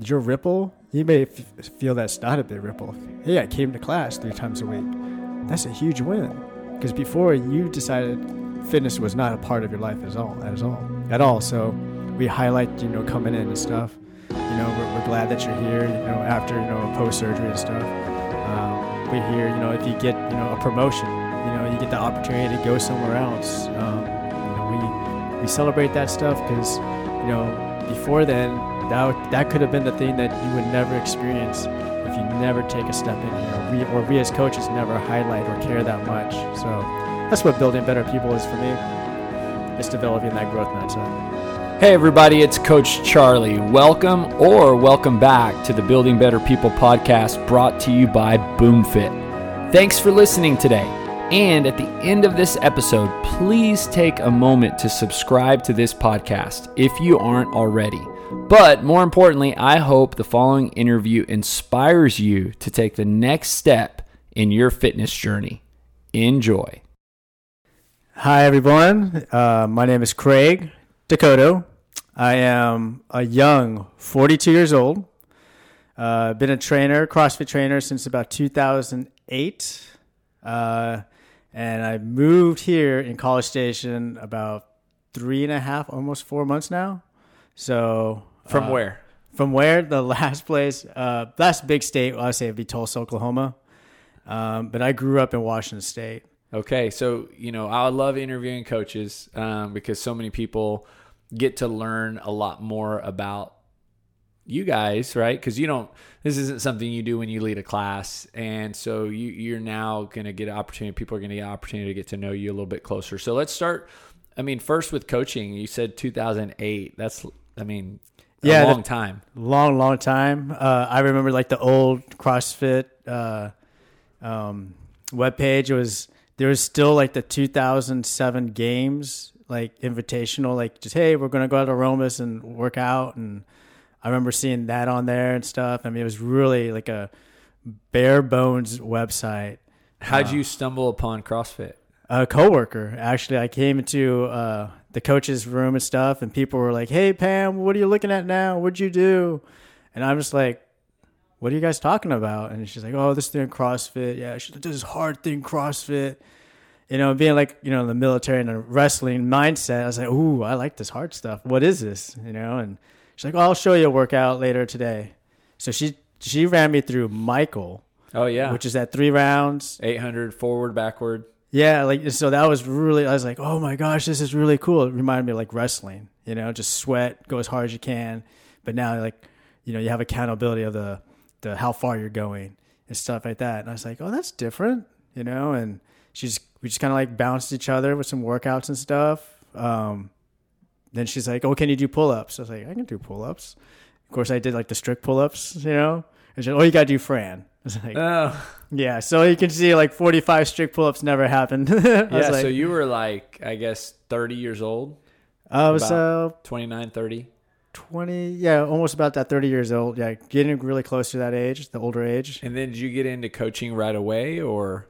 your ripple, you may f- feel that's not a big ripple. Hey, I came to class three times a week. That's a huge win. Because before you decided fitness was not a part of your life at all, at all, at all. So we highlight, you know, coming in and stuff. You know, we're, we're glad that you're here. You know, after you know post surgery and stuff. Um, we hear, you know, if you get, you know, a promotion, you know, you get the opportunity to go somewhere else. Um, you know, we we celebrate that stuff because, you know, before then, that that could have been the thing that you would never experience if you never take a step in here. We or we as coaches never highlight or care that much. So that's what building better people is for me. It's developing that growth mindset. Hey, everybody, it's Coach Charlie. Welcome or welcome back to the Building Better People podcast brought to you by BoomFit. Thanks for listening today. And at the end of this episode, please take a moment to subscribe to this podcast if you aren't already. But more importantly, I hope the following interview inspires you to take the next step in your fitness journey. Enjoy. Hi, everyone. Uh, my name is Craig Dakota. I am a young 42 years old. Uh, been a trainer, CrossFit trainer, since about 2008. Uh, and I moved here in College Station about three and a half, almost four months now. So From uh, where? From where? The last place, uh, last big state, I would say would be Tulsa, Oklahoma. Um, but I grew up in Washington State. Okay, so you know I love interviewing coaches um, because so many people get to learn a lot more about you guys, right? Because you don't. This isn't something you do when you lead a class, and so you you're now going to get an opportunity. People are going to get an opportunity to get to know you a little bit closer. So let's start. I mean, first with coaching, you said 2008. That's I mean, a Yeah, the- long time. long, long time. Uh, I remember like the old CrossFit uh, um, webpage. It was there was still like the 2007 games, like invitational, like just hey, we're gonna go out to Aromas and work out. And I remember seeing that on there and stuff. I mean, it was really like a bare bones website. How'd you stumble upon CrossFit? a coworker actually i came into uh, the coach's room and stuff and people were like hey pam what are you looking at now? What'd you do? And i'm just like what are you guys talking about? And she's like oh this thing crossfit. Yeah she's like this hard thing crossfit. You know being like you know in the military and a wrestling mindset i was like ooh i like this hard stuff. What is this? You know and she's like oh, i'll show you a workout later today. So she she ran me through michael Oh yeah, which is at three rounds. 800 forward, backward. Yeah, like so that was really I was like, "Oh my gosh, this is really cool." It reminded me of like wrestling, you know, just sweat, go as hard as you can, but now like, you know, you have accountability of the the how far you're going and stuff like that. And I was like, "Oh, that's different." You know, and she's we just kind of like bounced each other with some workouts and stuff. Um then she's like, "Oh, can you do pull-ups?" I was like, "I can do pull-ups." Of course, I did like the strict pull-ups, you know. And she's like, "Oh, you got to do Fran." Was like, Oh, yeah, so you can see like 45 strict pull-ups never happened. Yeah. like, so you were like, I guess, 30 years old. I was uh, 29, 30. 20, yeah, almost about that 30 years old. Yeah, getting really close to that age, the older age. And then did you get into coaching right away or?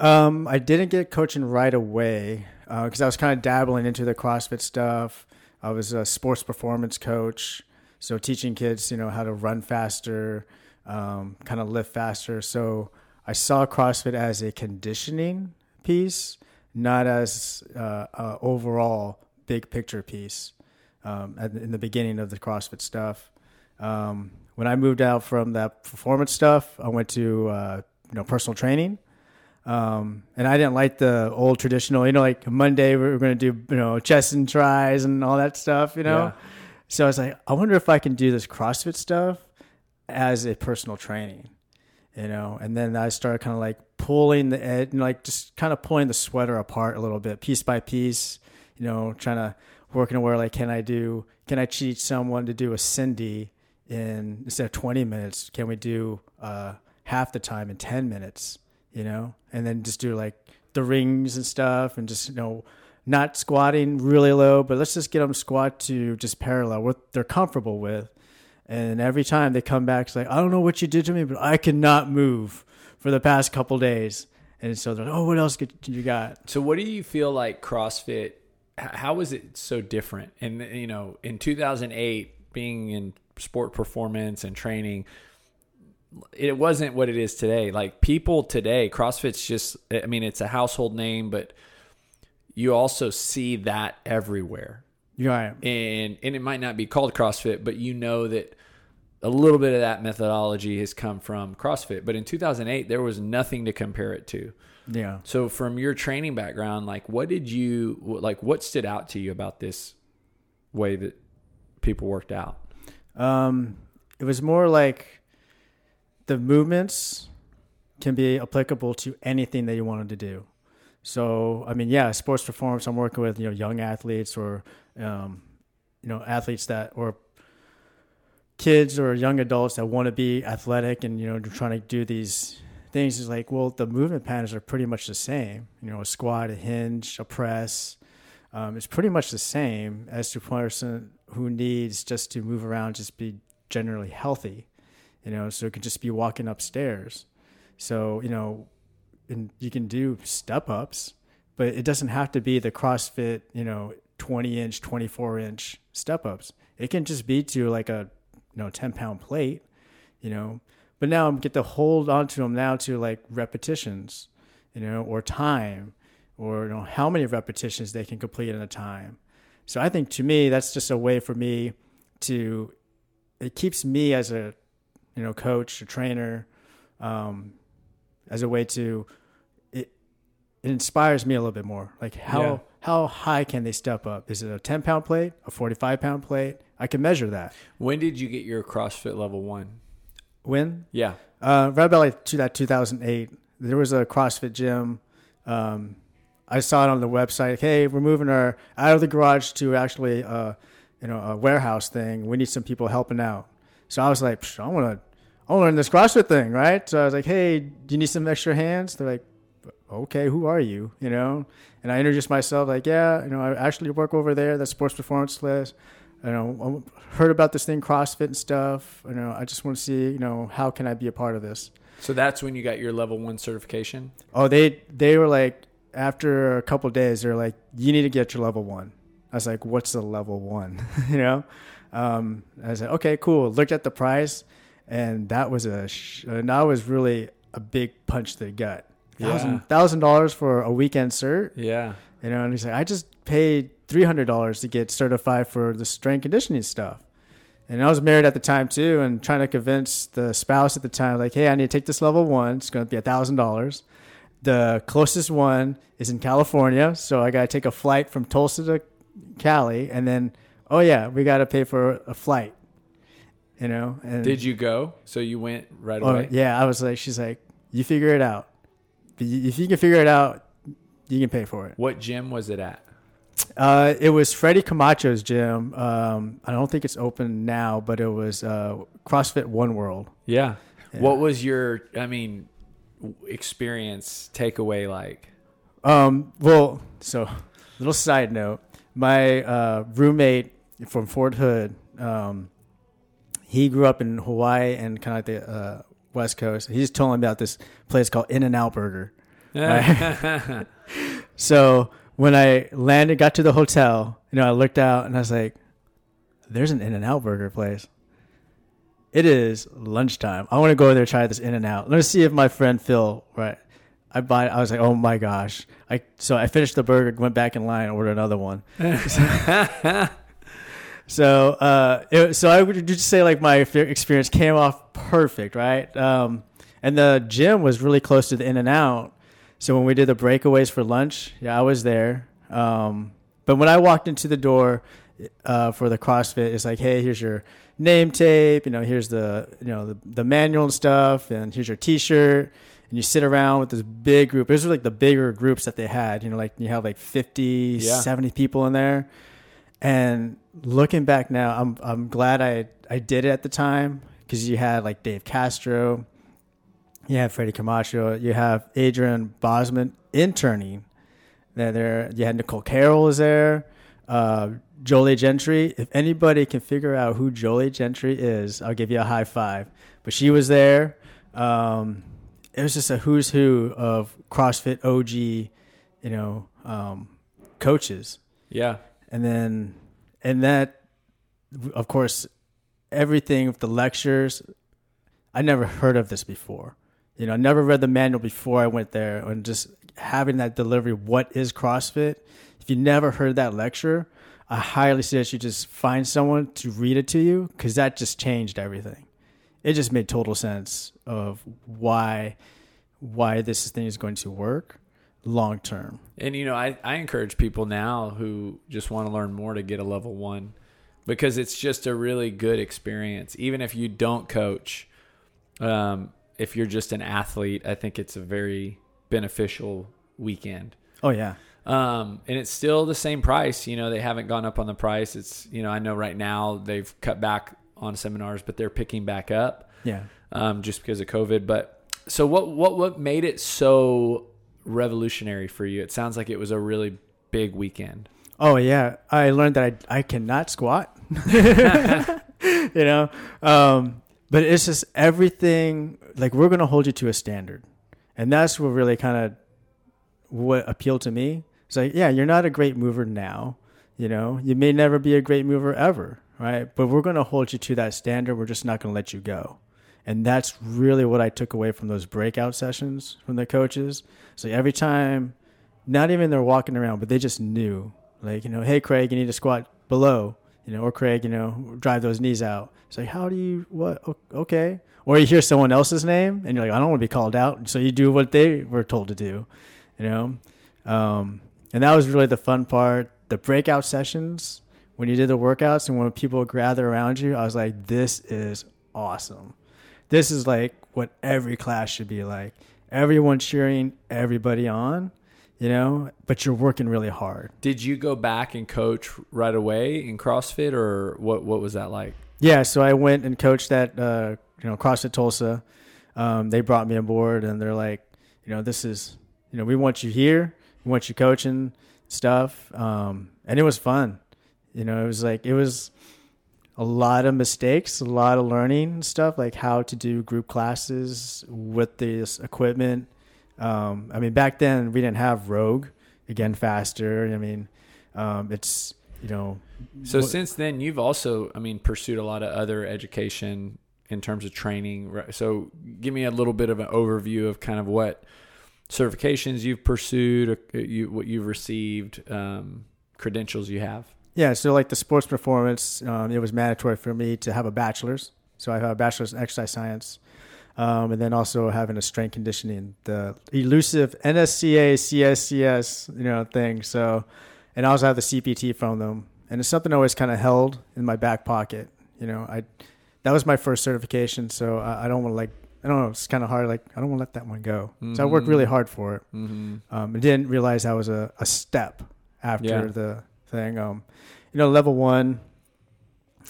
Um, I didn't get coaching right away because I was kind of dabbling into the CrossFit stuff. I was a sports performance coach, so teaching kids, you know, how to run faster, um, kind of lift faster. So I saw CrossFit as a conditioning piece, not as uh, a overall big picture piece. Um, at, in the beginning of the CrossFit stuff, um, when I moved out from that performance stuff, I went to uh, you know personal training. Um, and I didn't like the old traditional, you know, like Monday we we're going to do, you know, chest and tries and all that stuff, you know? Yeah. So I was like, I wonder if I can do this CrossFit stuff as a personal training, you know? And then I started kind of like pulling the ed, and like just kind of pulling the sweater apart a little bit, piece by piece, you know, trying to work working where like, can I do, can I teach someone to do a Cindy in instead of 20 minutes? Can we do, uh, half the time in 10 minutes? you know, and then just do like the rings and stuff and just, you know, not squatting really low, but let's just get them squat to just parallel what they're comfortable with. And every time they come back, it's like, I don't know what you did to me, but I cannot move for the past couple days. And so they're like, oh, what else you got? So what do you feel like CrossFit? how was it so different? And you know, in 2008, being in sport performance and training, it wasn't what it is today. Like people today, CrossFit's just, I mean, it's a household name, but you also see that everywhere. Yeah. And, and it might not be called CrossFit, but you know that a little bit of that methodology has come from CrossFit. But in 2008, there was nothing to compare it to. Yeah. So from your training background, like what did you like? What stood out to you about this way that people worked out? Um, it was more like the movements can be applicable to anything that you wanted to do. So, I mean, yeah, sports performance. I'm working with you know young athletes or um, you know athletes that or kids or young adults that want to be athletic and you know trying to do these things. Is like, well, the movement patterns are pretty much the same. You know, a squat, a hinge, a press. Um, it's pretty much the same as to a person who needs just to move around, just be generally healthy. You know, so it could just be walking upstairs. So you know, and you can do step ups, but it doesn't have to be the CrossFit, you know, 20 inch, 24 inch step ups. It can just be to like a, you know, 10 pound plate, you know, but now I'm get to hold onto them now to like repetitions, you know, or time or, you know, how many repetitions they can complete in a time. So I think to me, that's just a way for me to, it keeps me as a, you know, coach, a trainer, um, as a way to it, it inspires me a little bit more. Like how Yeah. how high can they step up? Is it a ten pound plate, a forty five pound plate? I can measure that. When did you get your CrossFit level one? When Yeah. uh, right about like to that two thousand eight, there was a CrossFit gym. Um, I saw it on the website. Hey, we're moving our out of the garage to actually uh, you know a warehouse thing. We need some people helping out. So I was like, Psh, I want to I want to learn this CrossFit thing, right? So I was like, hey, do you need some extra hands? They're like, okay, who are you? You know? And I introduced myself, like, yeah, you know, I actually work over there, the sports performance list. You know, I heard about this thing, CrossFit and stuff. You know, I just want to see, you know, how can I be a part of this? So that's when you got your level one certification. Oh, they they were like, after a couple of days, they're like, you need to get your level one. I was like, what's the level one? you know? Um, I said, okay, cool. Looked at the price, and that was a sh- and that was really a big punch to the gut. Thousand dollars for a weekend cert, Yeah. you know. And he's like, I just paid three hundred dollars to get certified for the strength conditioning stuff. And I was married at the time too, and trying to convince the spouse at the time, like, hey, I need to take this level one. It's going to be a thousand dollars. The closest one is in California, so I got to take a flight from Tulsa to Cali, and then, oh yeah, we got to pay for a flight. You know, and Did you go? So you went right Oh, away. yeah, I was like, she's like, you figure it out. If you can figure it out, you can pay for it. What gym was it at? Uh, it was Freddie Camacho's gym. Um, I don't think it's open now, but it was uh, CrossFit One World. Yeah. Yeah. What was your, I mean, experience takeaway like? Um, well, so little side note, my uh, roommate from Fort Hood, um, he grew up in Hawaii and kind of like the uh, West Coast. He's telling me about this place called In and Out Burger. So when I landed, got to the hotel, you know, I looked out and I was like, "There's an In and Out Burger place." It is lunchtime. I want to go in there and try this In and Out. Let's see if my friend Phil, right? I buy. I was like, "Oh my gosh!" I so I finished the burger, went back in line, ordered another one. So, uh, it, so I would just say like my experience came off perfect, right? Um, and the gym was really close to the In and Out. So when we did the breakaways for lunch, yeah, I was there. Um, but when I walked into the door uh, for the CrossFit, it's like, hey, here's your name tape. You know, here's the you know the, the manual and stuff, and here's your T-shirt. And you sit around with this big group. These were like the bigger groups that they had. You know, like you have like 50, Yeah. 70 people in there. And looking back now, I'm I'm glad I I did it at the time because you had like Dave Castro, you have Freddie Camacho, you have Adrian Bozman interning. There, there you had Nicole Carroll is there, uh, Jolie Gentry. If anybody can figure out who Jolie Gentry is, I'll give you a high five. But she was there. Um, it was just a who's who of CrossFit OG, you know, um, coaches yeah. and then and that of course everything with the lectures. I never heard of this before. You know, I never read the manual before I went there, and just having that delivery. What is CrossFit? If you never heard that lecture, I highly suggest you just find someone to read it to you because that just changed everything. It just made total sense of why why this thing is going to work long term. And you know, I, I encourage people now who just want to learn more to get a level one because it's just a really good experience. Even if you don't coach, um, if you're just an athlete, I think it's a very beneficial weekend. Oh yeah. Um, and it's still the same price. You know, they haven't gone up on the price. It's you know, I know right now they've cut back on seminars, but they're picking back up. Yeah. Um, just because of COVID. But so what what what made it so revolutionary for you? It sounds like it was a really big weekend. Oh yeah, I learned that I I cannot squat. you know, um, but it's just everything. Like we're gonna hold you to a standard, and that's what really kind of what appealed to me. It's like, yeah, you're not a great mover now. You know, you may never be a great mover ever, right? But we're gonna hold you to that standard. We're just not gonna let you go. And that's really what I took away from those breakout sessions from the coaches. So every time, not even they're walking around, but they just knew, like, you know, hey, Craig, you need to squat below, you know, or Craig, you know, drive those knees out. It's like, how do you, what, okay. Or you hear someone else's name and you're like, I don't want to be called out. So you do what they were told to do, you know? Um, and that was really the fun part. The breakout sessions, when you did the workouts and when people gather around you, I was like, this is awesome this is like what every class should be like. Everyone cheering everybody on, you know, but you're working really hard. Did you go back and coach right away in CrossFit or what what was that like? Yeah, so I went and coached at uh, you know, CrossFit Tulsa. Um, they brought me aboard and they're like, you know, this is you know, we want you here, we want you coaching stuff. Um, and it was fun. You know, it was like it was a lot of mistakes, a lot of learning stuff, like how to do group classes with this equipment. Um, I mean, back then we didn't have Rogue, again, faster. I mean, um, it's, you know. So wh- since then, you've also, I mean, pursued a lot of other education in terms of training. So give me a little bit of an overview of kind of what certifications you've pursued, you, what you've received, um, credentials you have. Yeah, so like the sports performance, um, it was mandatory for me to have a bachelor's. So I have a bachelor's in exercise science, um, and then also having a strength conditioning, the elusive NSCA CSCS, you know, thing. So, and I also have the CPT from them, and it's something I always kind of held in my back pocket. You know, I that was my first certification, so I, I don't want to like I don't know. It's kind of hard. Like I don't want to let that one go. Mm-hmm. So I worked really hard for it. Mm-hmm. Um, and didn't realize that was a, a step after yeah. the thing. Um, you know, level one,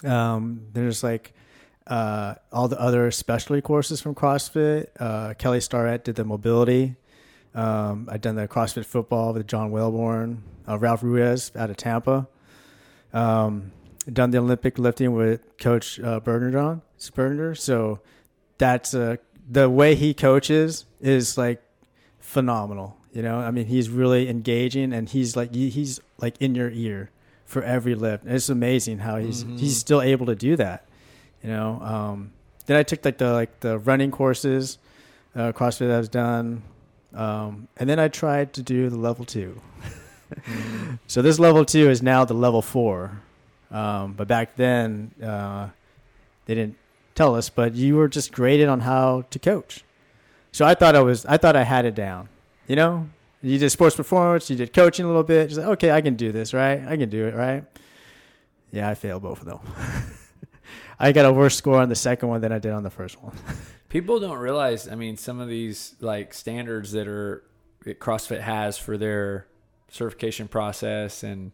um, there's like uh, all the other specialty courses from CrossFit. Uh, Kelly Starrett did the mobility. Um, I've done the CrossFit football with John Welborn, uh, Ralph Ruiz out of Tampa. Um, done the Olympic lifting with Coach uh, Bergeron, Berger. So that's uh, the way he coaches is like phenomenal. You know, I mean, he's really engaging, and he's like he's like in your ear for every lift. And it's amazing how he's mm-hmm. he's still able to do that. You know. Um, then I took like the like the running courses, uh, CrossFit I was done, um, and then I tried to do the level 2 mm-hmm. So this level two is now the level four, um, but back then uh, they didn't tell us. But you were just graded on how to coach. So I thought I was I thought I had it down. You know, you did sports performance, you did coaching a little bit. Just like, okay, I can do this, right? I can do it, right? Yeah, I failed both of them. I got a worse score on the second one than I did on the first one. People don't realize, I mean, some of these like standards that are that CrossFit has for their certification process and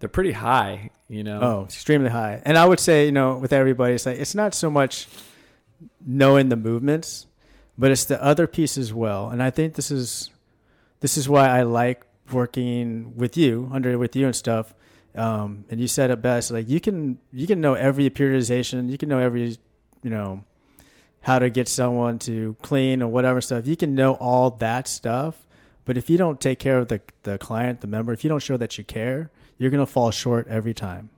they're pretty high, you know. Oh, extremely high. And I would say, you know, with everybody, it's like it's not so much knowing the movements, but it's the other piece as well. And I think this is this is why I like working with you, under with you and stuff. Um, and you said it best. Like you can you can know every periodization, you can know every you know how to get someone to clean or whatever stuff. You can know all that stuff, but if you don't take care of the the client, the member, if you don't show that you care, you're gonna fall short every time.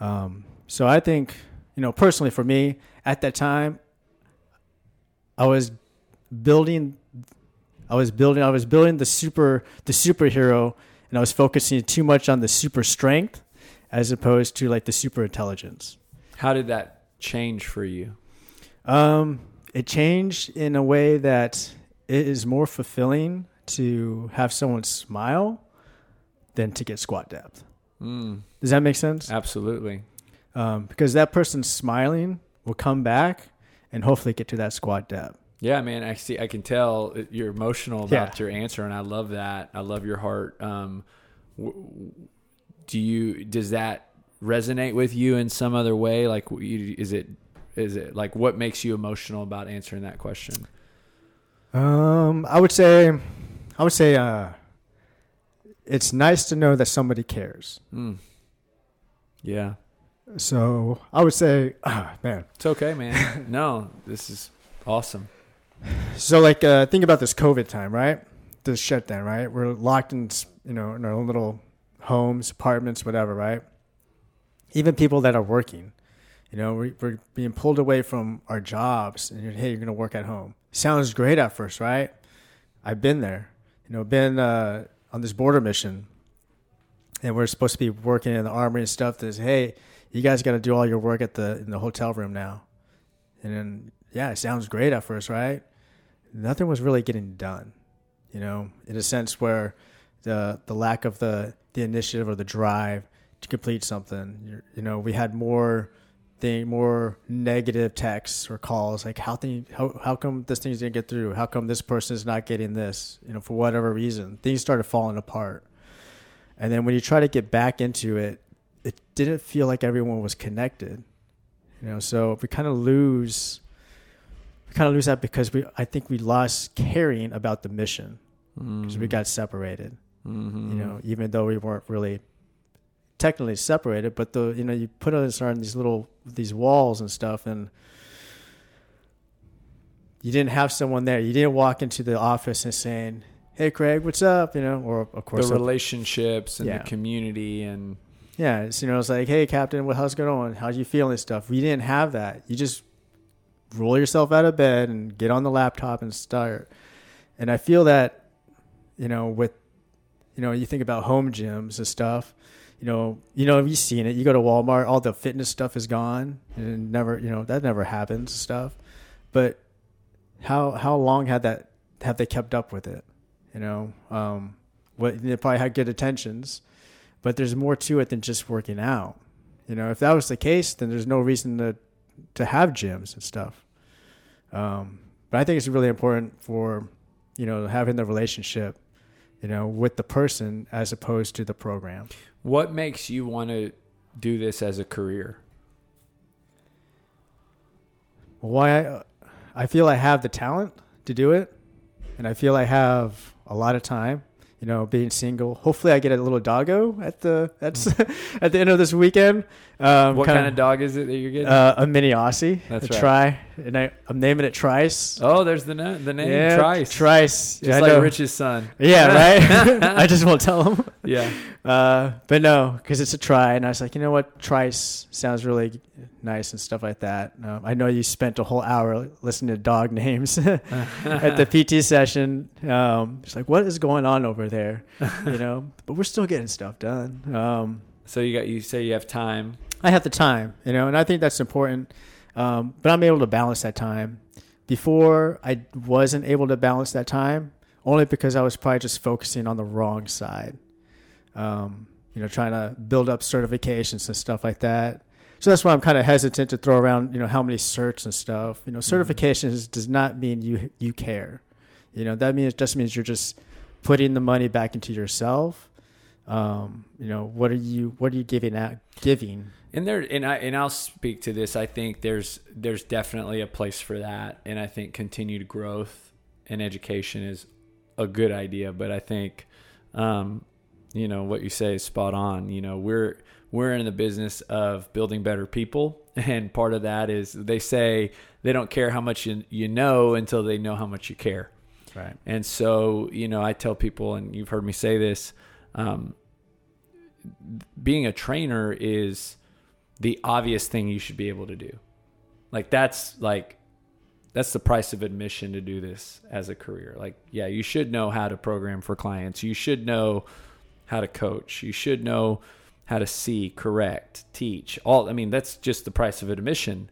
Um, so I think you know, personally for me at that time, I was building, I was building, I was building the super, the superhero, and I was focusing too much on the super strength as opposed to like the super intelligence. How did that change for you? Um, it changed in a way that it is more fulfilling to have someone smile than to get squat depth. Mm, Does that make sense? absolutely. Um, because that person smiling will come back and hopefully get to that squat depth. Yeah, man. I see. I can tell you're emotional about Yeah. your answer, and I love that. I love your heart. Um, do you? Does that resonate with you in some other way? Like, is it? Is it like what makes you emotional about answering that question? Um, I would say, I would say, uh, it's nice to know that somebody cares. Mm. Yeah, So I would say, ah, man. it's okay, man. no, this is awesome. So like, uh, think about this COVID time, right? This shutdown, right? We're locked in, you know, in our own little homes, apartments, whatever, right? Even people that are working, you know, we, we're being pulled away from our jobs, and you're, hey, you're gonna work at home. Sounds great at first, right? I've been there, you know, been uh, on this border mission, and we're supposed to be working in the armory and stuff. That's hey, you guys got to do all your work at the in the hotel room now, and then yeah, it sounds great at first, right? Nothing was really getting done, you know, in a sense where the the lack of the the initiative or the drive to complete something. You're, you know, we had more thing, more negative texts or calls like how thing how how come this thing's didn't get through? How come this person is not getting this? You know, for whatever reason, things started falling apart. And then when you try to get back into it, it didn't feel like everyone was connected. You know, so we kind of lose we kind of lose that because we I think we lost caring about the mission because we got separated Mm-hmm. you know, even though we weren't really technically separated, but the you know you put us on these little these walls and stuff, and you didn't have someone there. You didn't walk into the office and saying, "Hey, Craig, what's up?" You know, or of course the relationships and Yeah. the community and yeah, it's, you know, it's like, "Hey, Captain, what how's it going on? How you feeling?" and stuff. We didn't have that. You just roll yourself out of bed and get on the laptop and start. And I feel that, you know, with you know, you think about home gyms and stuff. You know, you know, you've seen it. You go to Walmart, all the fitness stuff is gone, and never, you know, that never happens. Stuff, but how how long had that have they kept up with it? You know, um, what they probably had good intentions, but there's more to it than just working out. You know, if that was the case, then there's no reason to to have gyms and stuff. Um, but I think it's really important for you know having the relationship you know, with the person as opposed to the program. what makes you want to do this as a career? Why I, I feel I have the talent to do it, and I feel I have a lot of time. You know, being single. Hopefully, I get a little doggo at the that's at the end of this weekend. Um, what kinda- kind of dog is it that you're getting? Uh, a mini Aussie. That's a right. Try, and I, I'm naming it Trice. oh, there's the na- the name yeah, Trice. Trice. Just Yeah, like. Rich's son. Yeah, right. I just won't tell him. Yeah. Uh, but no, because it's a try, and I was like, you know what, Trice sounds really nice and stuff like that. Um, I know you spent a whole hour listening to dog names at the PT session. Um, it's like, what is going on over there? You know, but we're still getting stuff done. Um, So you got you say you have time. I have the time, you know, and I think that's important. Um, but I'm able to balance that time. Before, I wasn't able to balance that time only because I was probably just focusing on the wrong side. Um, you know, trying to build up certifications and stuff like that. So that's why I'm kind of hesitant to throw around, you know, how many certs and stuff. You know, certifications does not mean you you care. You know, that means just means you're just putting the money back into yourself. Um, you know, what are you what are you giving out giving? And there and I and I'll speak to this. I think there's there's definitely a place for that, and I think continued growth and education is a good idea. But I think, um, you know, what you say is spot on. You know, we're we're in the business of building better people, and part of that is they say they don't care how much you you know until they know how much you care. Right. And so, you know, I tell people, and you've heard me say this, um, being a trainer is the obvious thing you should be able to do. Like that's like that's the price of admission to do this as a career. Like yeah, you should know how to program for clients. You should know how to coach. You should know how to see, correct, teach. All I mean, that's just the price of admission.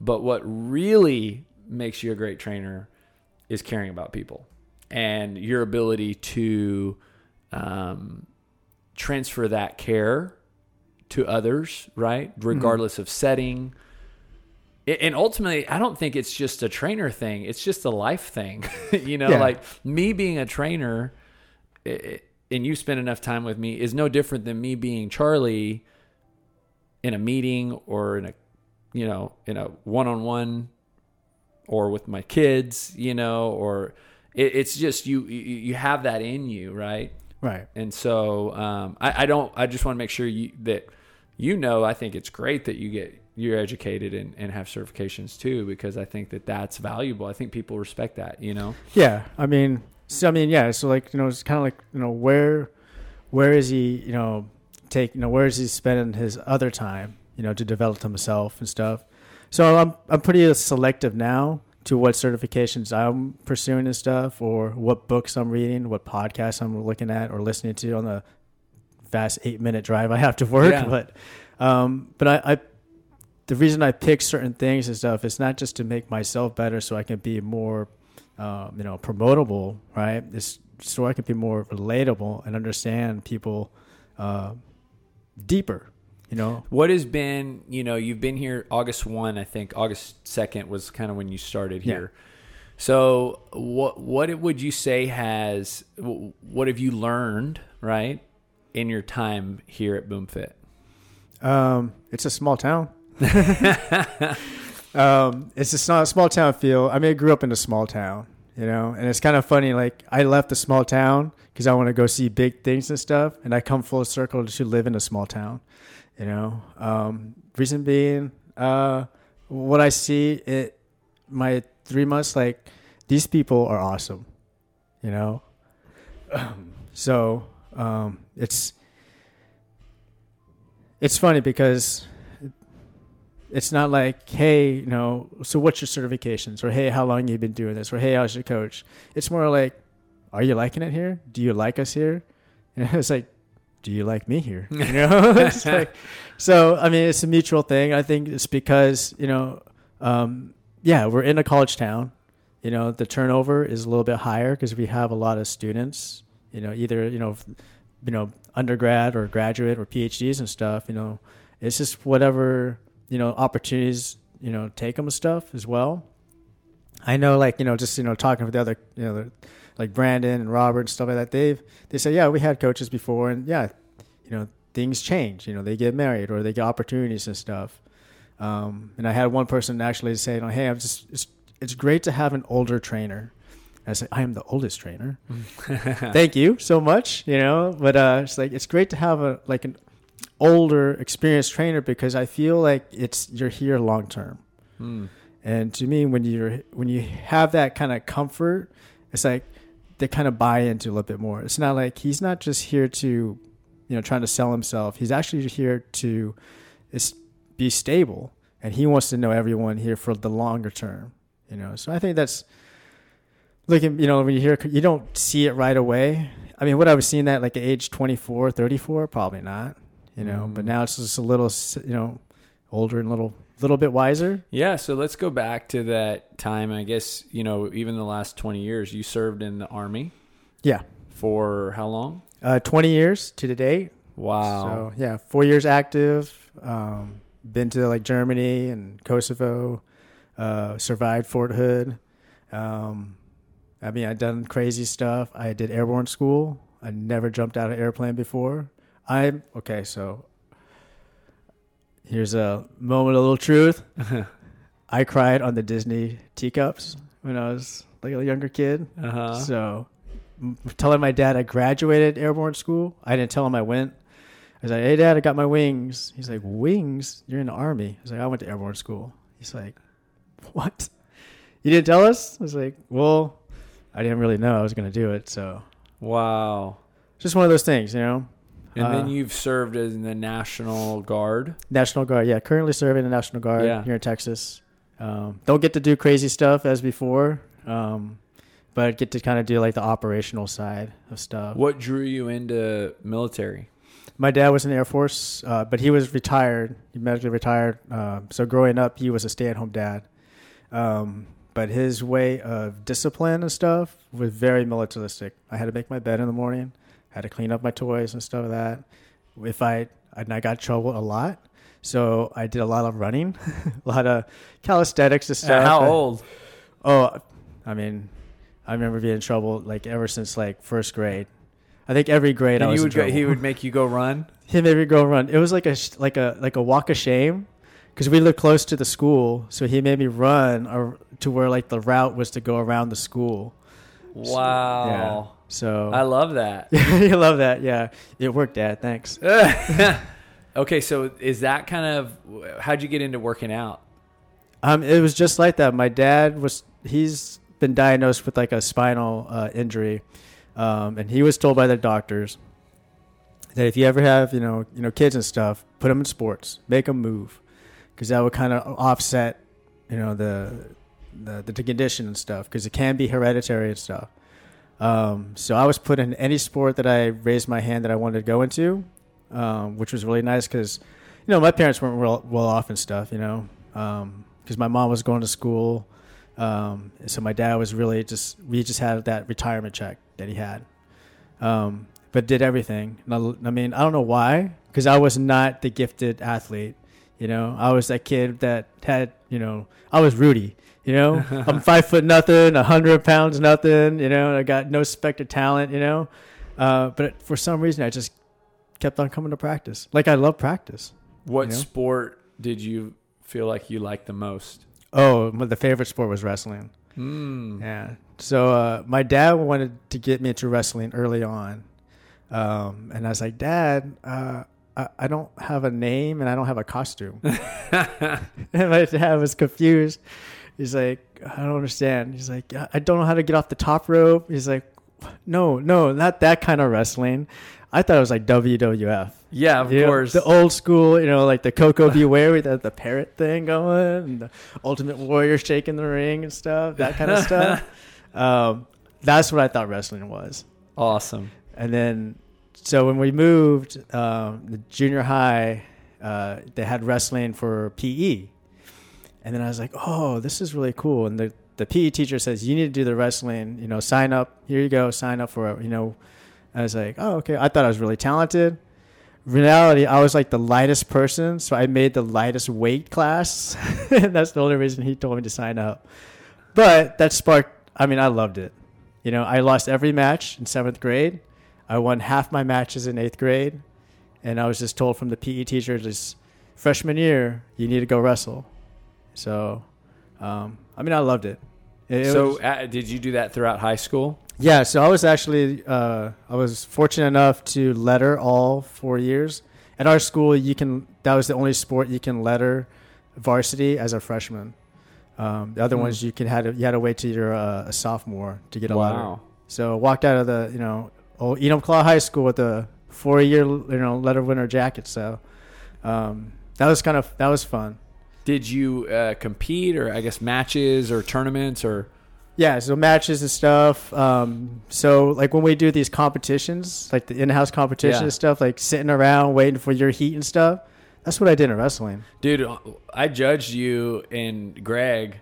But what really makes you a great trainer is caring about people and your ability to um, transfer that care to others, right? Regardless mm-hmm. of setting. And ultimately, I don't think it's just a trainer thing. It's just a life thing. you know, yeah. like me being a trainer and you spend enough time with me is no different than me being Charlie in a meeting or in a, you know, in a one on one or with my kids, you know, or it, it's just you, you have that in you, right? Right. And so um, I, I, don't. I just want to make sure you that you know. I think it's great that you get you're educated and, and have certifications too, because I think that that's valuable. I think people respect that. You know. Yeah. I mean. So I mean, yeah. So like you know, it's kind of like you know where where is he you know take you know where is he spending his other time you know to develop himself and stuff. So I'm I'm pretty selective now to what certifications I'm pursuing and stuff, or what books I'm reading, what podcasts I'm looking at or listening to on the fast eight minute drive I have to work. Yeah. But, um, but I, I, the reason I pick certain things and stuff is not just to make myself better, so I can be more, um, you know, promotable, right? It's so I can be more relatable and understand people uh, deeper you know what has been you know you've been here august 1 i think august 2nd was kind of when you started here yeah. so what what would you say has what have you learned right in your time here at boomfit? Um it's a small town. Um it's a small, small town feel. I mean i grew up in a small town you know and it's kind of funny like i left the small town because i want to go see big things and stuff and i come full circle to live in a small town you know, um, reason being, uh, what I see it, my three months, like these people are awesome. You know, so um, it's it's funny because it's not like, hey, you know, so what's your certifications? Or hey, how long you been doing this? Or hey, how's your coach? It's more like, are you liking it here? Do you like us here? And it's like, do you like me here? You know, it's like, so I mean, it's a mutual thing. I think it's because you know, um, yeah, we're in a college town. You know, the turnover is a little bit higher because we have a lot of students. You know, either you know, you know, undergrad or graduate or PhDs and stuff. You know, it's just whatever you know opportunities you know take them and stuff as well. I know, like you know, just you know, talking with the other you know. Like Brandon and Robert and stuff like that, they've they say, yeah, we had coaches before, and yeah, you know, things change. You know, they get married or they get opportunities and stuff. Um, and I had one person actually say, you know, hey, I'm just it's it's great to have an older trainer. I said, I am the oldest trainer. Thank you so much. You know, but uh, it's like it's great to have a like an older, experienced trainer because I feel like it's you're here long term. Hmm. And to me, when you're when you have that kind of comfort, it's like they kind of buy into a little bit more. It's not like he's not just here to, you know, trying to sell himself. He's actually here to be stable, and he wants to know everyone here for the longer term. You know, so I think that's looking. You know, when you hear, you don't see it right away. I mean, what I was seeing that like at age 24, 34, probably not. You know, mm. but now it's just a little, you know, older and a little little bit wiser. Yeah, so let's go back to that time. I guess you know, even the last twenty years, you served in the army. Yeah. For how long? Uh, twenty years to the date. Wow. So yeah, four years active. Um, been to like Germany and Kosovo. Uh, survived Fort Hood. Um, I mean, I've done crazy stuff. I did airborne school. I never jumped out of an airplane before. I'm okay. So Here's a moment of little truth. I cried on the Disney teacups when I was like a younger kid. Uh-huh. So, telling my dad I graduated airborne school, I didn't tell him I went. I was like, "Hey, Dad, I got my wings." He's like, "Wings? You're in the army?" I was like, "I went to airborne school." He's like, "What? You didn't tell us?" I was like, "Well, I didn't really know I was going to do it." So, wow, just one of those things, you know. And Uh, then you've served in the National Guard. National Guard, yeah. Currently serving the National Guard Yeah. here in Texas. Um, don't get to do crazy stuff as before, um, but get to kind of do like the operational side of stuff. What drew you into military? My dad was in the Air Force, uh, but he was retired. He medically retired. Um, so growing up, he was a stay-at-home dad. Um, but his way of discipline and stuff was very militaristic. I had to make my bed in the morning. Had to clean up my toys and stuff like that. If I and I got trouble a lot, so I did a lot of running, a lot of calisthenics and uh, stuff. How old? Oh, I mean, I remember being in trouble like ever since like first grade. I think every grade I And was you in would go, he would make you go run. He made me go run. It was like a like a like a walk of shame because we lived close to the school, so he made me run or to where like the route was to go around the school. Wow. So I love that. you love that, yeah. It worked, Dad. Thanks. okay, so is that kind of how'd you get into working out? Um, it was just like that. My dad was he's been diagnosed with like a spinal uh, injury, um, and he was told by the doctors that if you ever have you know you know kids and stuff, put them in sports, make them move, because that would kind of offset you know the the, the condition and stuff, because it can be hereditary and stuff. Um, so I was put in any sport that I raised my hand that I wanted to go into, um, which was really nice because you know my parents weren't well, well off and stuff, you know. Um, because my mom was going to school. Um, so my dad was really just we just had that retirement check that he had, um, but did everything. I mean, I don't know why, because I was not the gifted athlete. You know, I was that kid that had you know I was Rudy. You know, I'm five foot nothing, a hundred pounds nothing. You know, I got no specter talent. You know, uh, but for some reason I just kept on coming to practice. Like I love practice. What You know? sport did you feel like you liked the most? Oh, my- the favorite sport was wrestling. Hmm. Yeah. So uh, my dad wanted to get me into wrestling early on, um, and I was like, Dad, uh, I, I don't have a name and I don't have a costume. and my dad was confused. He's like, I don't understand. He's like, I don't know how to get off the top rope. He's like, No, no, not that kind of wrestling. I thought it was like WWF. Yeah, of You know, course. the old school, you know, like the Koko B. Ware with the, the parrot thing going, and the Ultimate Warrior shaking the ring and stuff, that kind of stuff. Um, that's what I thought wrestling was. awesome. And then, so when we moved, um, the junior high, uh, they had wrestling for PE, and then I was like, oh, this is really cool. And the the PE teacher says, you need to do the wrestling. You know, sign up. Here you go. Sign up for it. You know, I was like, oh, okay. I thought I was really talented. Reality, I was like the lightest person, so I made the lightest weight class. and that's the only reason he told me to sign up. But that sparked. I mean, I loved it. You know, I lost every match in seventh grade. I won half my matches in eighth grade, and I was just told from the PE teacher, just freshman year, you need to go wrestle. So, um, I mean, I loved it. It- so was- uh, did you do that throughout high school? yeah, so I was actually uh, I was fortunate enough to letter all four years. At our school, you can that was the only sport you can letter varsity as a freshman. Um, the other Hmm. ones you can had to, you had to wait till you're a, a sophomore to get a letter. Wow. So walked out of the you know old Enumclaw High School with a four year you know letter winner jacket. So um, that was kind of that was fun. Did you uh, compete or I guess matches or tournaments or Yeah, so matches and stuff. Um, so like when we do these competitions, like the in-house competition Yeah. and stuff, like sitting around waiting for your heat and stuff. That's what I did in wrestling. dude? I judged you and Greg,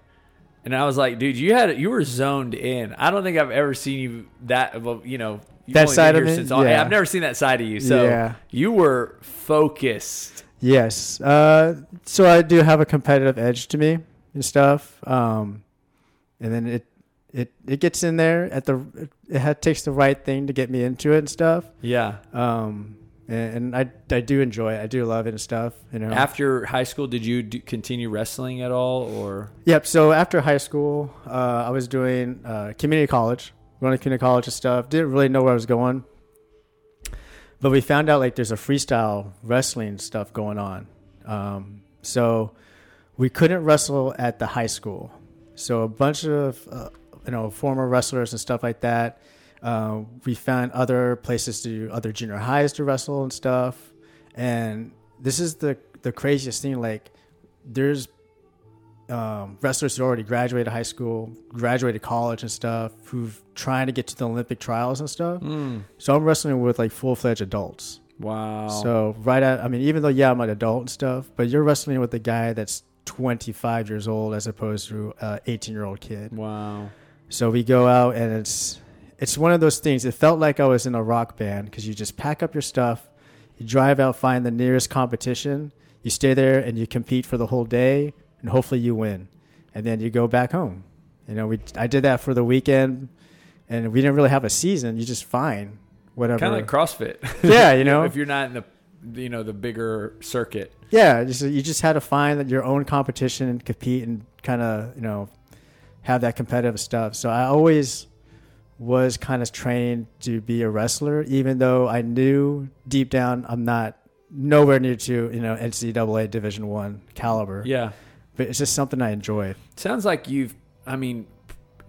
and I was like, dude, you had you were zoned in. I don't think I've ever seen you that well, you know That side of me? since Yeah. I've never seen that side of you. So Yeah. you were focused. Yes. Uh, so I do have a competitive edge to me and stuff. Um, and then it it it gets in there at the it takes the right thing to get me into it and stuff. Yeah. Um, and, and I I do enjoy it. I do love it and stuff. You know. After high school, did you do, continue wrestling at all, or Yep. So after high school, uh, I was doing uh, community college, to community college and stuff. Didn't really know where I was going, but we found out like there's a freestyle wrestling stuff going on. Um, so we couldn't wrestle at the high school. So a bunch of uh, you know former wrestlers and stuff like that Uh, we found other places to other junior highs to wrestle and stuff. And this is the the craziest thing. Like, there's um, wrestlers who already graduated high school, graduated college and stuff, who've trying to get to the Olympic trials and stuff. Mm. So I'm wrestling with like full fledged adults. Wow. So right at, I mean, even though yeah, I'm an adult and stuff, but you're wrestling with a guy that's 25 years old as opposed to a 18 year old kid. wow. So we go out and it's it's one of those things. It felt like I was in a rock band because you just pack up your stuff, you drive out, find the nearest competition, you stay there and you compete for the whole day, and hopefully you win, and then you go back home. You know, we I did that for the weekend, and we didn't really have a season. You just fine whatever. Kind of like CrossFit. Yeah, you know. if you're not in the you know the bigger circuit. Yeah, just, you just had to find that your own competition and compete and kind of you know have that competitive stuff. So I always was kind of trained to be a wrestler, even though I knew deep down I'm not nowhere near to you know NCAA Division One caliber. Yeah. But it's just something I enjoy. Sounds like you've I mean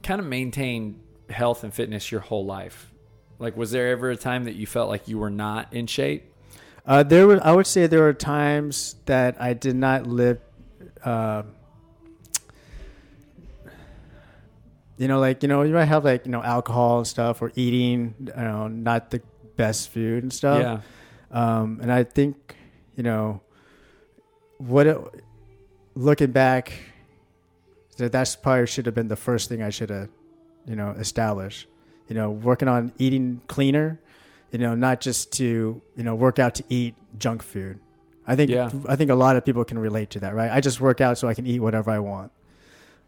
kind of maintained health and fitness your whole life. Like was there ever a time that you felt like you were not in shape? Uh, there were I would say there were times that I did not live. Uh, you know, like you know, you might have like you know alcohol and stuff, or eating, you know, not the best food and stuff. Yeah. Um, and I think, you know, what it, looking back, that that's probably should have been the first thing I should have, you know, established. You know, working on eating cleaner, you know, not just to you know work out to eat junk food. I think Yeah. I think a lot of people can relate to that, right? I just work out so I can eat whatever I want.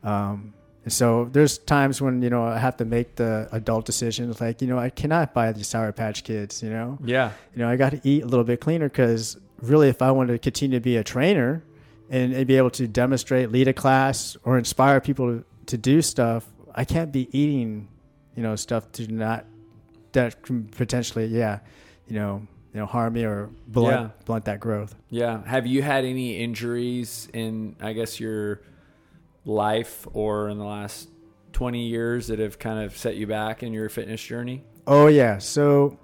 Um, and so there's times when you know I have to make the adult decisions, like you know I cannot buy these Sour Patch Kids, you know Yeah. you know, I got to eat a little bit cleaner because really, if I want to continue to be a trainer and, and be able to demonstrate, lead a class, or inspire people to, to do stuff, I can't be eating, you know, stuff to not that can potentially, yeah, you know, you know, harm me or blunt Yeah. blunt that growth. Yeah. Have you had any injuries in I guess your life or in the last 20 years that have kind of set you back in your fitness journey? Oh yeah, so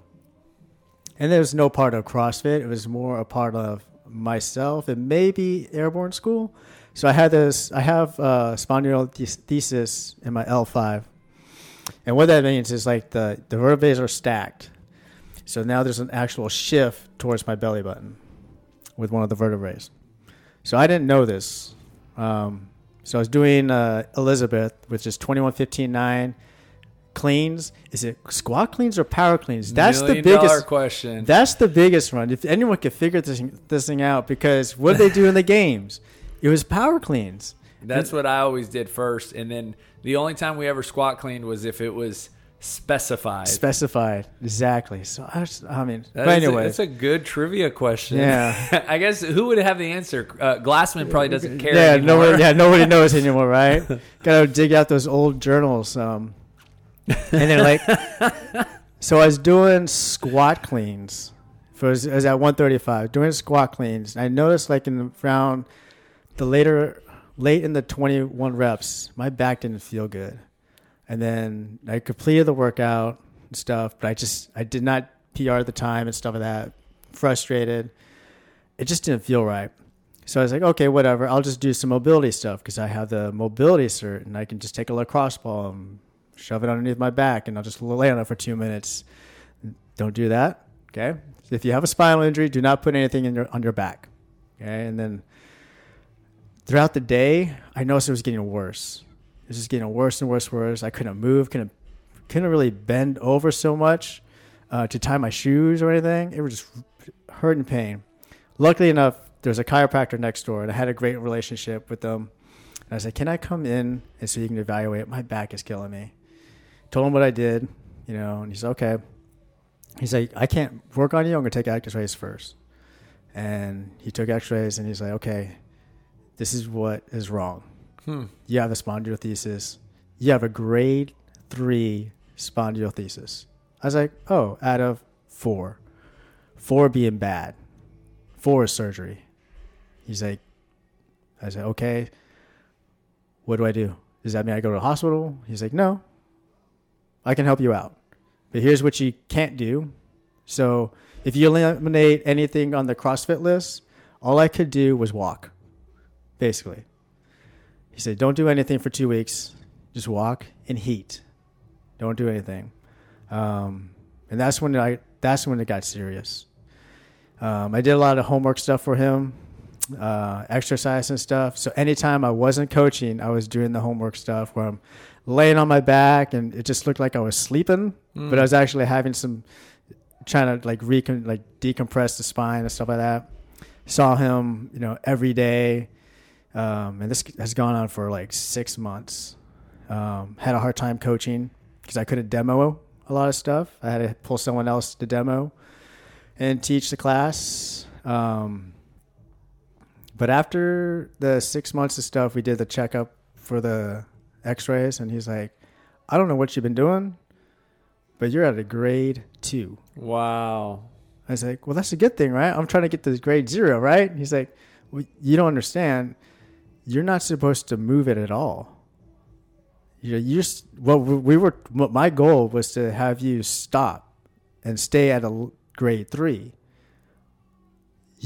and there was no part of CrossFit. It was more a part of myself and maybe airborne school. So I had this. I have uh, thesis in my L5, and what that means is like the the vertebrae are stacked. So now there's an actual shift towards my belly button with one of the vertebrae. So I didn't know this. Um, so I was doing uh, Elizabeth, which is 21.15.9 cleans. Is it squat cleans or power cleans? That's Million the biggest. question. That's the biggest one. If anyone could figure this, this thing out, because what did they do in the games? It was power cleans. That's what I always did first, and then the only time we ever squat cleaned was if it was specified. Specified exactly. So I, just, I mean, That but a- anyway, that's a good trivia question. Yeah. I guess who would have the answer? Uh, Glassman probably doesn't care. yeah, anymore. nobody, yeah, nobody knows anymore, right? Got to dig out those old journals. Um, and they're like, so I was doing squat cleans. For, I was, at 135 doing squat cleans. I noticed like in the round, the later, late in the 21 reps, my back didn't feel good. And then I completed the workout and stuff, but I just I did not PR at the time and stuff like that. Frustrated. It just didn't feel right. So I was like, okay, whatever. I'll just do some mobility stuff because I have the mobility cert and I can just take a lacrosse ball and shove it underneath my back and I'll just lay on it for two minutes. Don't do that. Okay. If you have a spinal injury, do not put anything in your, on your back. Okay. And then throughout the day, I noticed it was getting worse. It was just getting worse and worse and worse. I couldn't move, couldn't, couldn't really bend over so much uh, to tie my shoes or anything. It was just hurt and pain. Luckily enough, there's a chiropractor next door, and I had a great relationship with them. And I said, "Can I come in and so you can evaluate? My back is killing me." Told him what I did, you know, and he's okay. He's like, "I can't work on you. I'm gonna take X-rays first. And he took X-rays, and he's like, "Okay, this is what is wrong. Hmm. You have a spondylolisthesis. You have a grade three spondylolisthesis." I was like, "Oh, out of four, four being bad, four is surgery." He's like, I said, okay, what do I do? Does that mean I go to the hospital? He's like, no, I can help you out. but here's what you can't do. So if you eliminate anything on the CrossFit list, all I could do was walk, basically. He said, don't do anything for two weeks. Just walk in heat. Don't do anything. Um, and that's when I that's when it got serious. Um, I did a lot of homework stuff for him, uh, exercise and stuff. So anytime I wasn't coaching, I was doing the homework stuff where I'm laying on my back and it just looked like I was sleeping, Mm. but I was actually having some trying to like recon like decompress the spine and stuff like that. Saw him, you know, every day, um, and this has gone on for like six months. Um, had a hard time coaching because I couldn't demo a lot of stuff. I had to pull someone else to demo and teach the class. Um, but after the six months of stuff, we did the checkup for the X-rays, and he's like, "I don't know what you've been doing, but you're at a grade two. Wow. I was like, "Well, that's a good thing, right? I'm trying to get to grade zero, right?" He's like, well, "You don't understand. You're not supposed to move it at all. You you just well, we were. My goal was to have you stop and stay at a grade three.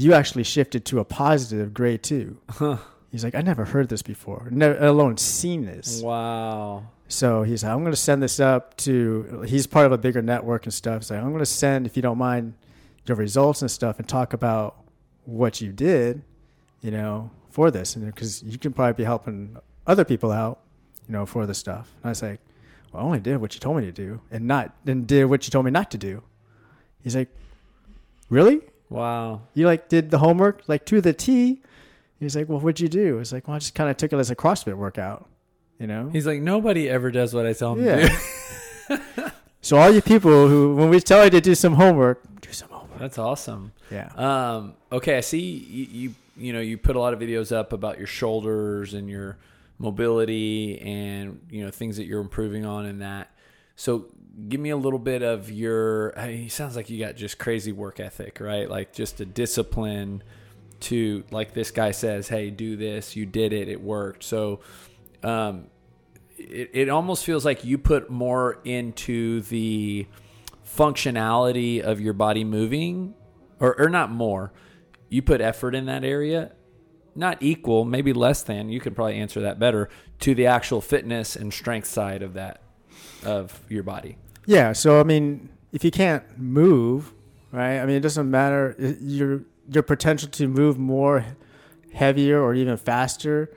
You actually shifted to a positive grade two. Huh. He's like, I never heard this before, never alone seen this. Wow. So he's like, I'm going to send this up to, he's part of a bigger network and stuff. So I'm going to send, if you don't mind, your results and stuff and talk about what you did, you know, for this. And because you can probably be helping other people out, you know, for this stuff. And I was like, well, I only did what you told me to do and not, and did what you told me not to do. He's like, really? Wow. You like did the homework like to the T? He's like, well, what'd you do? It's like, well, I just kind of took it as a CrossFit workout, you know? He's like, nobody ever does what I tell him Yeah. to do. So all you people who, when we tell you to do some homework, do some homework. That's awesome. Yeah. Um, okay, I see you, you you know you put a lot of videos up about your shoulders and your mobility and you know things that you're improving on in that. So give me a little bit of your. I mean, sounds like you got just crazy work ethic, right? Like just a discipline to like this guy says, "Hey, do this." You did it. It worked. So. Um, it, it almost feels like you put more into the functionality of your body moving or, or not more you put effort in that area not equal maybe less than you could probably answer that better to the actual fitness and strength side of that of your body Yeah. So I mean, if you can't move, right? I mean, it doesn't matter your your potential to move more, heavier or even faster.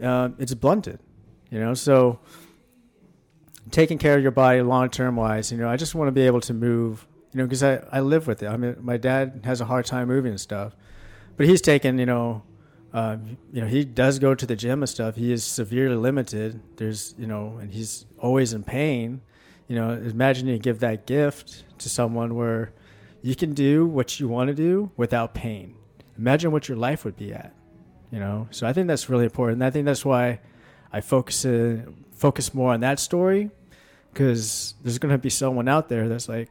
Um, it's blunted, you know. So taking care of your body long term wise, you know, I just want to be able to move, you know, because I I live with it. I mean, my dad has a hard time moving and stuff, but he's taken, you know. Um, you know, he does go to the gym and stuff. He is severely limited. There's, you know, and he's always in pain you know imagine you give that gift to someone where you can do what you want to do without pain imagine what your life would be at you know so i think that's really important and i think that's why i focus uh, focus more on that story because there's going to be someone out there that's like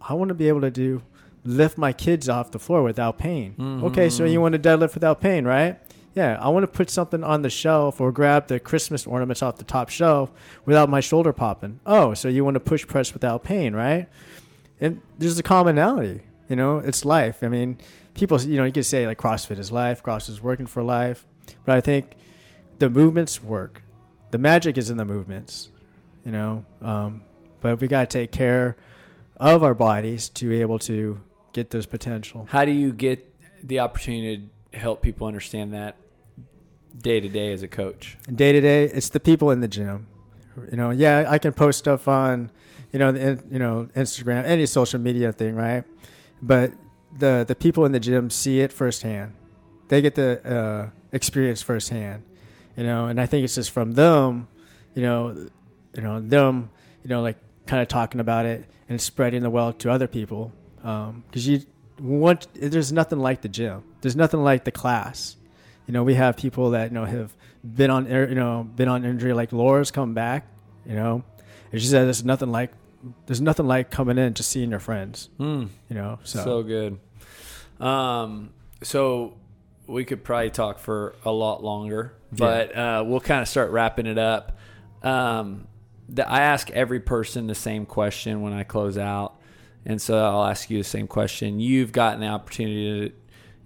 i want to be able to do lift my kids off the floor without pain okay so you want to deadlift without pain right yeah, I want to put something on the shelf or grab the Christmas ornaments off the top shelf without my shoulder popping. Oh, so you want to push press without pain, right? And there's a commonality, you know, it's life. I mean, people, you know, you could say like CrossFit is life, CrossFit is working for life, but I think the movements work. The magic is in the movements, you know, um, but we got to take care of our bodies to be able to get those potential. how do you get the opportunity to help people understand that day to day as a coach? Day to day it's the people in the gym. You know yeah i can post stuff on you know the, you know instagram any social media thing right? But the the people in the gym see it firsthand. They get the uh, experience firsthand you know and i think it's just from them you know you know them you know like kind of talking about it and spreading the wealth to other people because you want there's nothing like the gym there's nothing like the class you know, we have people that you know have been on air- you know been on injury like Laura's come back. You know, and she said there's nothing like there's nothing like coming in just seeing your friends. Hmm. You know, so, So good. Um, so we could probably talk for a lot longer, but uh, we'll kind of start wrapping it up. Um, the, I ask every person the same question when I close out, and so I'll ask you the same question. You've gotten the opportunity to,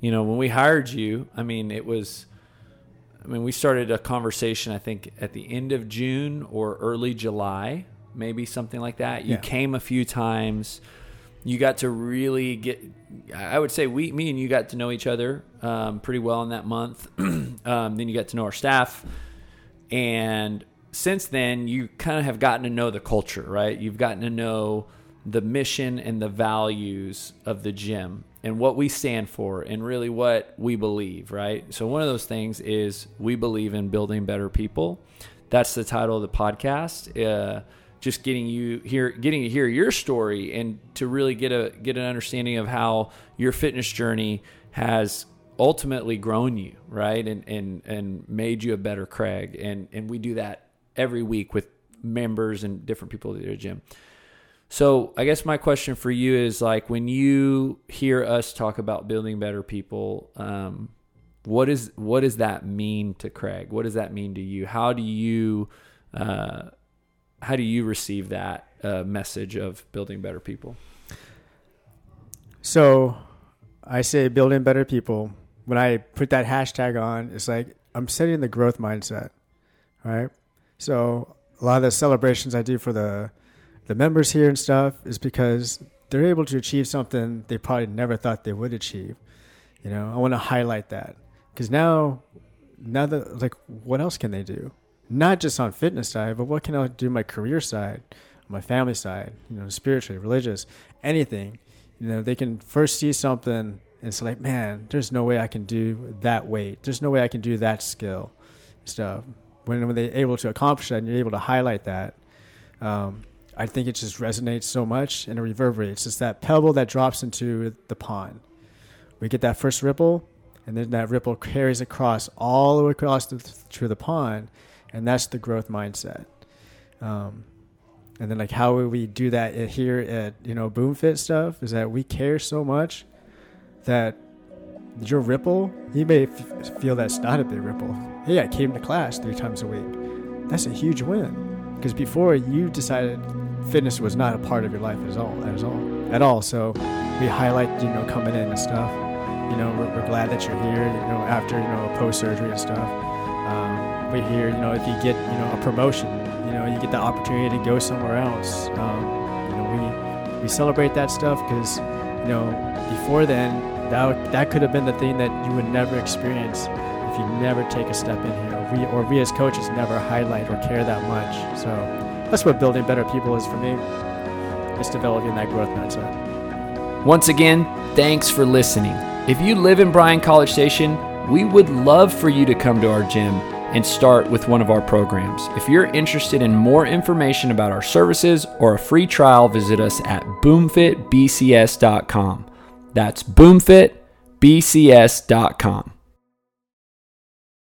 you know, when we hired you, I mean, it was. I mean, we started a conversation, I think, at the end of June or early July, maybe something like that. You Yeah. came a few times. You got to really get, I would say, we, me and you got to know each other um, pretty well in that month. um, then you got to know our staff. And since then, you kind of have gotten to know the culture, right? You've gotten to know the mission and the values of the gym and what we stand for and really what we believe, right? So, one of those things is we believe in building better people. That's the title of the podcast. Uh, just getting you here, getting to hear your story and to really get a get an understanding of how your fitness journey has ultimately grown you, right? And and and made you a better Craig. And and we do that every week with members and different people at the gym. So I guess my question for you is like when you hear us talk about building better people, um, what is what does that mean to Craig? What does that mean to you? How do you uh, how do you receive that uh, message of building better people? So I say building better people. When I put that hashtag on, it's like I'm setting the growth mindset, right? So a lot of the celebrations I do for the the members here and stuff is because they're able to achieve something they probably never thought they would achieve. You know, I want to highlight that because now, now that like, what else can they do? Not just on fitness side, but what can I do my career side, my family side, you know, spiritually, religious, anything. You know, they can first see something and it's like, man, there's no way I can do that weight. There's no way I can do that skill stuff. When, when they're able to accomplish that and you're able to highlight that, um, I think it just resonates so much and it reverberates. It's that pebble that drops into the pond. We get that first ripple, and then that ripple carries across all the way across the, to the pond, and that's the growth mindset. Um, and then like how we do that here at you know BoomFit stuff is that we care so much that your ripple, you may f- feel that's not a big ripple. Hey, I came to class three times a week. That's a huge win because before you decided fitness was not a part of your life at all, at all, at all. So we highlight, you know, coming in and stuff. You know, we're, we're glad that you're here. You know, after you know post surgery and stuff. Um, we hear, you know, if you get you know a promotion, you know, you get the opportunity to go somewhere else. Um, you know, we we celebrate that stuff because you know before then that that could have been the thing that you would never experience if you never take a step in here. Or we or we as coaches never highlight or care that much. So that's what building better people is for me. It's developing that growth mindset. Once again, thanks for listening. If you live in Bryan College Station, we would love for you to come to our gym and start with one of our programs. If you're interested in more information about our services or a free trial, visit us at boomfitbcs.com. That's boomfitbcs.com.